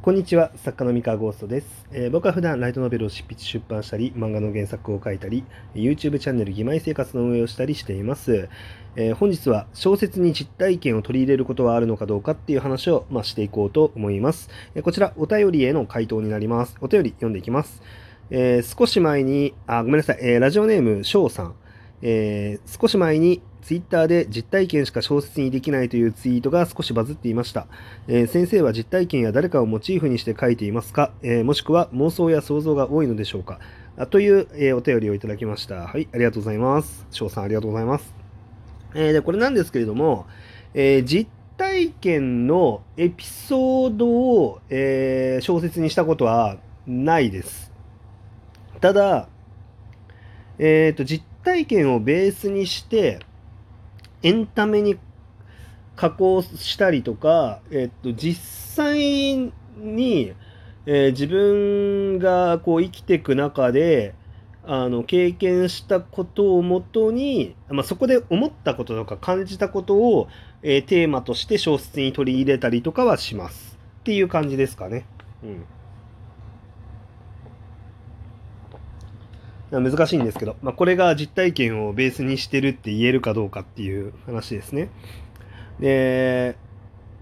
こんにちは、作家の三河ゴーストです、えー、僕は普段ライトノベルを執筆出版したり、漫画の原作を書いたり、YouTube チャンネル義妹生活の運営をしたりしています。えー、本日は小説に実体験を取り入れることはあるのかどうかっていう話を、まあ、していこうと思います、えー、こちらお便りへの回答になります。お便り読んでいきます。え少し前に、あ、ごめんなさい、えラジオネーム翔さん。えー、少し前にツイッターで実体験しか小説にできないというツイートが少しバズっていました。えー、先生は実体験や誰かをモチーフにして書いていますか、えー、もしくは妄想や想像が多いのでしょうか？あという、えお便りをいただきました。はい、ありがとうございます。翔さんありがとうございます。えで、これなんですけれども、え実体験のエピソードを、え小説にしたことはないです。ただ、えっ、と、実体験をベースにしてエンタメに加工したりとか、えっと、実際に、えー、自分がこう生きていく中であの経験したことをもとに、まあ、そこで思ったこととか感じたことを、えー、テーマとして小説に取り入れたりとかはしますっていう感じですかね。うん難しいんですけど、まあ、これが実体験をベースにしてるって言えるかどうかっていう話ですね。で、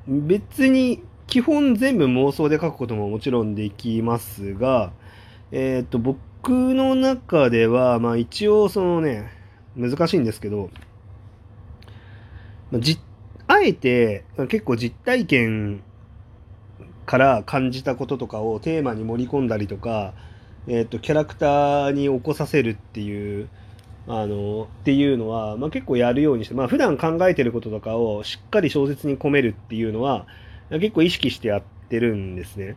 別に基本全部妄想で書くことももちろんできますが、えっ、と、僕の中では、まあ一応そのね、難しいんですけど、まあ、じあえて結構実体験から感じたこととかをテーマに盛り込んだりとか、えっ、ー、と、キャラクターに起こさせるっていう、あの、っていうのは、まあ、結構やるようにして、まあ、普段考えてることとかをしっかり小説に込めるっていうのは、結構意識してやってるんですね。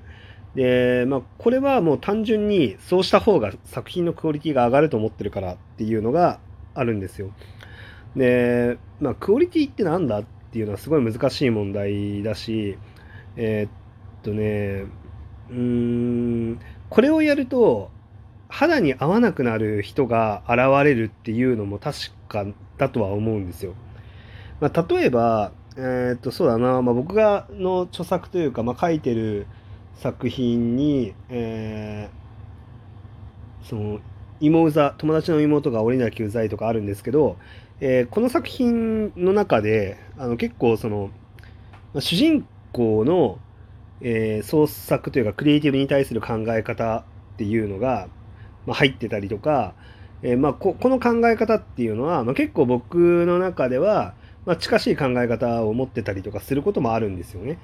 で、まあ、これはもう単純にそうした方が作品のクオリティが上がると思ってるからっていうのがあるんですよ。で、まあ、クオリティってなんだっていうのはすごい難しい問題だし、えー、っとね、うーん、これをやると肌に合わなくなる人が現れるっていうのも確かだとは思うんですよ。まあ、例えば、えー、っとそうだな、まあ、僕がの著作というか、まあ、書いてる作品に、えー、その妹うざ友達の妹が降りなきゃうざいとかあるんですけど、えー、この作品の中であの結構その主人公のえー、創作というかクリエイティブに対する考え方っていうのが、まあ、入ってたりとか、えー、まあ、ここの考え方っていうのは、まあ、結構僕の中では、ま、近しい考え方を持ってたりとかすることもあるんですよね。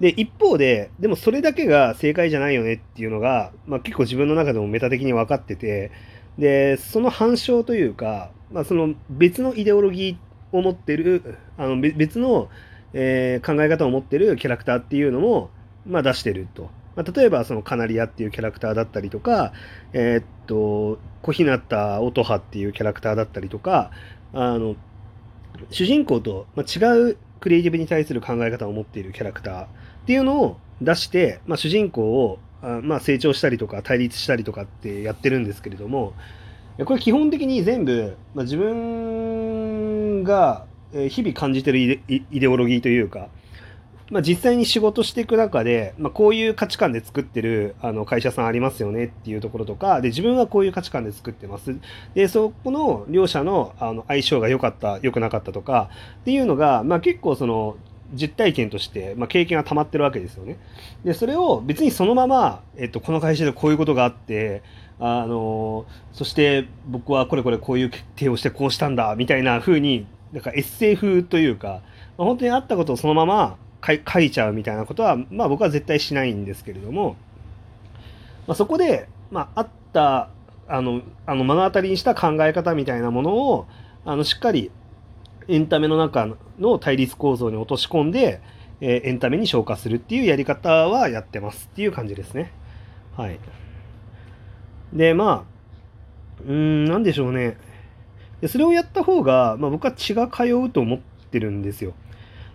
で、一方で、でもそれだけが正解じゃないよねっていうのが、ま、結構自分の中でもメタ的に分かってて、で、その反証というか、まあ、その別のイデオロギーを持ってる、あの別の、えー、考え方を持ってるキャラクターっていうのも、まあ、出してると。まあ、例えばそのカナリアっていうキャラクターだったりとか、えー、っと、小日向音羽っていうキャラクターだったりとか、あの、主人公と違うクリエイティブに対する考え方を持っているキャラクターっていうのを出して、まあ、主人公をあまあ、成長したりとか対立したりとかってやってるんですけれども、これ基本的に全部、まあ、自分が日々感じてるイデオロギーというか、まあ、実際に仕事していく中で、まあ、こういう価値観で作ってるあの会社さんありますよねっていうところとかで自分はこういう価値観で作ってますでそこの両者のあの相性が良かった良くなかったとかっていうのが、まあ、結構その実体験として、まあ、経験が溜まってるわけですよね。でそれを別にそのまま、えっと、この会社でこういうことがあってあのそして僕はこれこれこういう決定をしてこうしたんだみたいな風になんかエッセイ風というか、まあ、本当にあったことをそのまま書いちゃうみたいなことは、まあ僕は絶対しないんですけれども、まあ、そこで、まあ、あった、あの、あの目の当たりにした考え方みたいなものを、あの、しっかりエンタメの中の対立構造に落とし込んで、えー、エンタメに消化するっていうやり方はやってますっていう感じですね。はい。で、まあ、うん、なんでしょうね。それをやった方が、まあ、僕は血が通うと思ってるんですよ。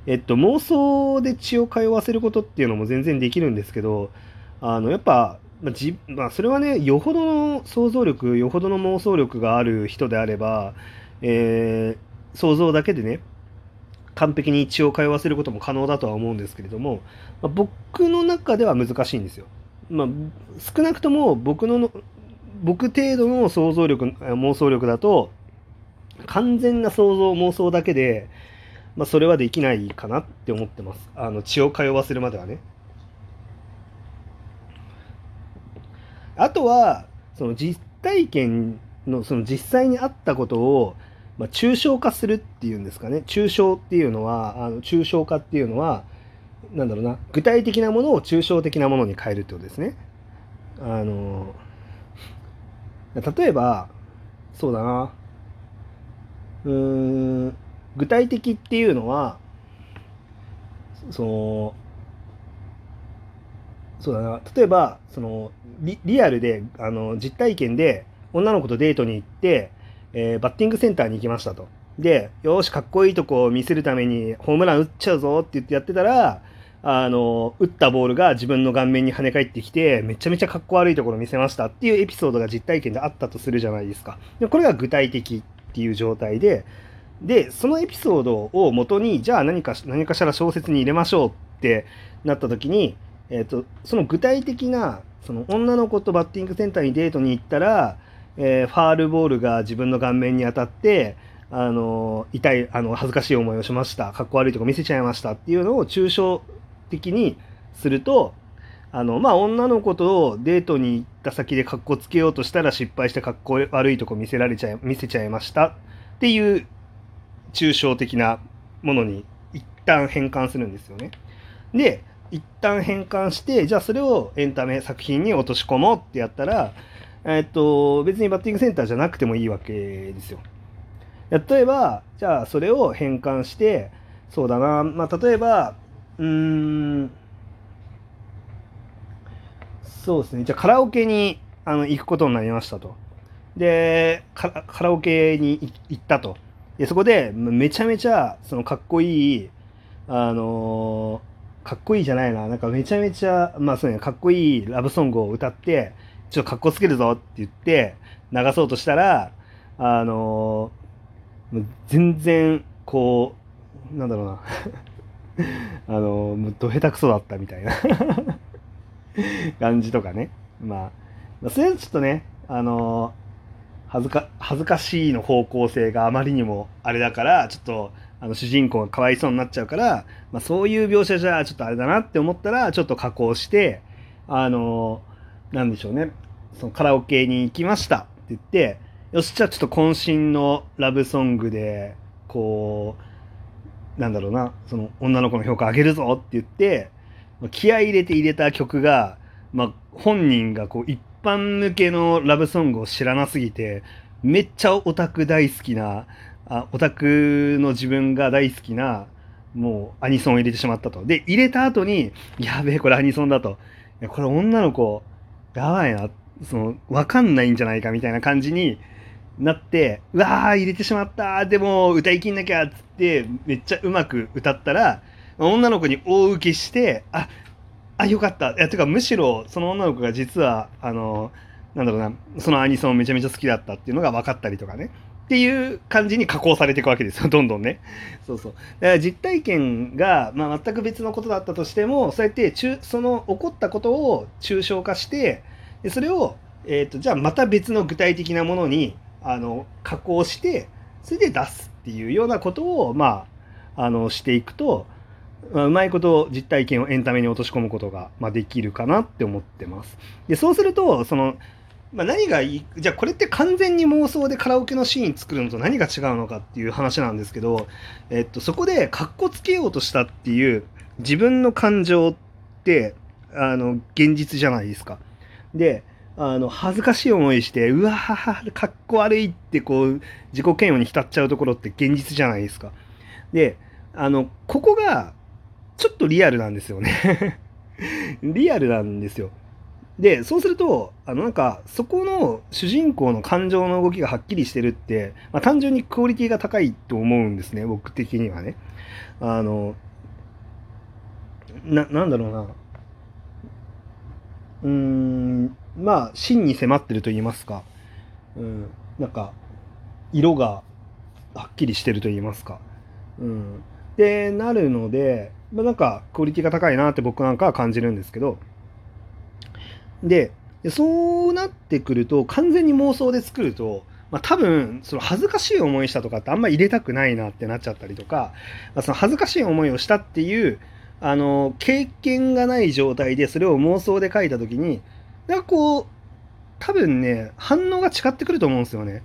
えっと、妄想で血を通わせることっていうのも全然できるんですけど、あの、やっぱ、まじまあ、それはね、よほどの想像力、よほどの妄想力がある人であれば、えー、想像だけでね、完璧に血を通わせることも可能だとは思うんですけれども、まあ、僕の中では難しいんですよ。まあ、少なくとも僕の僕程度の想像力妄想力だと完全な想像妄想だけで、まあ、それはできないかなって思ってます。あの血を通わせるまではね。あとはその実体験のその実際にあったことをまあ、抽象化するっていうんですかね抽象っていうのはあの抽象化っていうのはなんだろうな具体的なものを抽象的なものに変えるってことですね。あの例えばそうだなうーん具体的っていうのはそのそうだな例えばそのリアルであの実体験で女の子とデートに行ってえー、バッティングセンターに行きましたと。で、よし、かっこいいとこを見せるためにホームラン打っちゃうぞって言ってやってたら、あの、打ったボールが自分の顔面に跳ね返ってきて、めちゃめちゃかっこ悪いところ見せましたっていうエピソードが実体験であったとするじゃないですか。でこれが具体的っていう状態で、で、そのエピソードを元に、じゃあ何か、何かしら小説に入れましょうってなった時に、えっ、ー、と、その具体的な、その女の子とバッティングセンターにデートに行ったら、えー、ファールボールが自分の顔面に当たって、あの痛いあの恥ずかしい思いをしましたかっこ悪いとこ見せちゃいましたっていうのを抽象的にするとあのまあ女の子とデートに行った先でかっこつけようとしたら失敗してかっこ悪いとこ見せられちゃい見せちゃいましたっていう抽象的なものに一旦変換するんですよね。で一旦変換してじゃあそれをエンタメ作品に落とし込もうってやったらえっと、別にバッティングセンターじゃなくてもいいわけですよ。例えば、じゃあそれを変換して、そうだな、まあ、例えば、うん、そうですね、じゃあカラオケにあの行くことになりましたと。で、カラオケに行ったと。で、そこでめちゃめちゃそのかっこいい、あのー、かっこいいじゃないな、なんかめちゃめちゃ、まあそうね、かっこいいラブソングを歌って、ちょっと格好つけるぞって言って流そうとしたら、あのー、全然こう、なんだろうな。あのー、もうど下手くそだったみたいな。感じとかね。まあ、それはちょっとね、あの、恥ずか、恥ずかしいの方向性があまりにもあれだから、ちょっと、あの主人公がかわいそうになっちゃうから、まあ、そういう描写じゃちょっとあれだなって思ったら、ちょっと加工して、あのなんでしょうね、そのカラオケに行きました。って言って、よし、じゃあちょっと渾身のラブソングで、こう、なんだろうな、その女の子の評価上げるぞって言って、気合入れて入れた曲が、まあ、本人がこう一般向けのラブソングを知らなすぎて、めっちゃオタク大好きな、あオタクの自分が大好きな、もうアニソンを入れてしまったと。で、入れた後に、やべえ、これアニソンだと。これ女の子、やばいな。その、わかんないんじゃないかみたいな感じになって、うわー、入れてしまったでも、歌いきんなきゃっつって、めっちゃうまく歌ったら、女の子に大受けして、あ、あ、よかった。いや、てか、むしろ、その女の子が実は、あの、なんだろうな、そのアニソンめちゃめちゃ好きだったっていうのが分かったりとかね。っていう感じに加工されていくわけですよ、どんどんね。そうそう。だから実体験が、まあ、全く別のことだったとしても、そうやって中その起こったことを抽象化して、でそれを、えーと、じゃあまた別の具体的なものにあの加工してそれで出すっていうようなことを、まあ、あのしていくと、まあ、うまいこと実体験をエンタメに落とし込むことが、まあ、できるかなって思ってます。でそうするとそのまあ、何がいいじゃあこれって完全に妄想でカラオケのシーン作るのと何が違うのかっていう話なんですけど、えっと、そこでかっこつけようとしたっていう自分の感情ってあの現実じゃないですか。で、あの、恥ずかしい思いして、うわー、かっこ悪いってこう、自己嫌悪に浸っちゃうところって現実じゃないですか。で、あの、ここが、ちょっとリアルなんですよね リアルなんですよ。で、そうすると、あの、なんか、そこの主人公の感情の動きがはっきりしてるって、まあ、単純にクオリティが高いと思うんですね、僕的にはね。あの、な、なんだろうな。うーん、まあ、真に迫ってると言いますか、うん、なんか、色がはっきりしてると言いますか、うん、でなるので、まあ、なんかクオリティが高いなって僕なんかは感じるんですけどでそうなってくると完全に妄想で作ると、まあ、多分その恥ずかしい思いしたとかってあんま入れたくないなってなっちゃったりとか、まあ、その恥ずかしい思いをしたっていうあの経験がない状態でそれを妄想で書いた時になんかこう多分ね反応が違ってくると思うんですよね。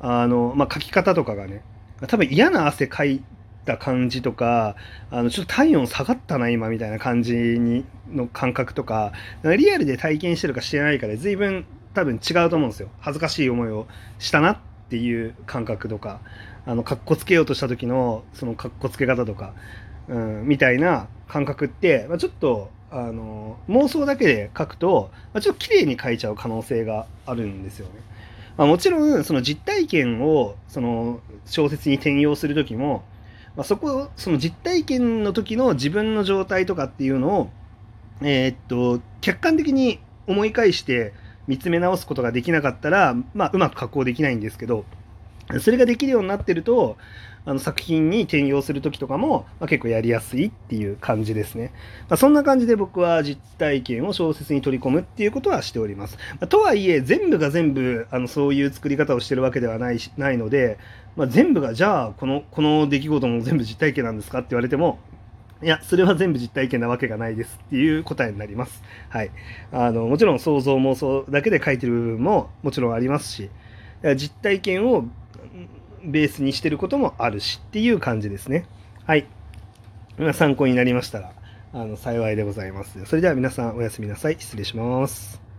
あのまあ、書き方とかがね多分嫌な汗かいた感じとかあのちょっと体温下がったな今みたいな感じにの感覚とかリアルで体験してるかしてないかで随分多分違うと思うんですよ恥ずかしい思いをしたなっていう感覚とかあのかっこつけようとした時のそのかっこつけ方とか、うん、みたいな感覚って、まあ、ちょっとあの妄想だけで書くと、まあ、ちょっと綺麗に書いちゃう可能性があるんですよね。まあ、もちろんその実体験をその小説に転用する時もまあ、そこその実体験の時の自分の状態とかっていうのを、えー、っと客観的に思い返して見つめ直すことができなかったら、まあ、うまく加工できないんですけどそれができるようになってるとあの作品に転用する時とかも、まあ、結構やりやすいっていう感じですね。まあ、そんな感じで僕は実体験を小説に取り込むっていうことはしております。まあ、とはいえ全部が全部あのそういう作り方をしてるわけではないないので、ま全部がじゃあこのこの出来事も全部実体験なんですかって言われてもいや、それは全部実体験なわけがないですっていう答えになります。はい。あの、もちろん想像妄想だけで書いてる部分ももちろんありますし、実体験をベースにしてることもあるしっていう感じですね。はい。参考になりましたら、あの、幸いでございます。それでは皆さんおやすみなさい。失礼します。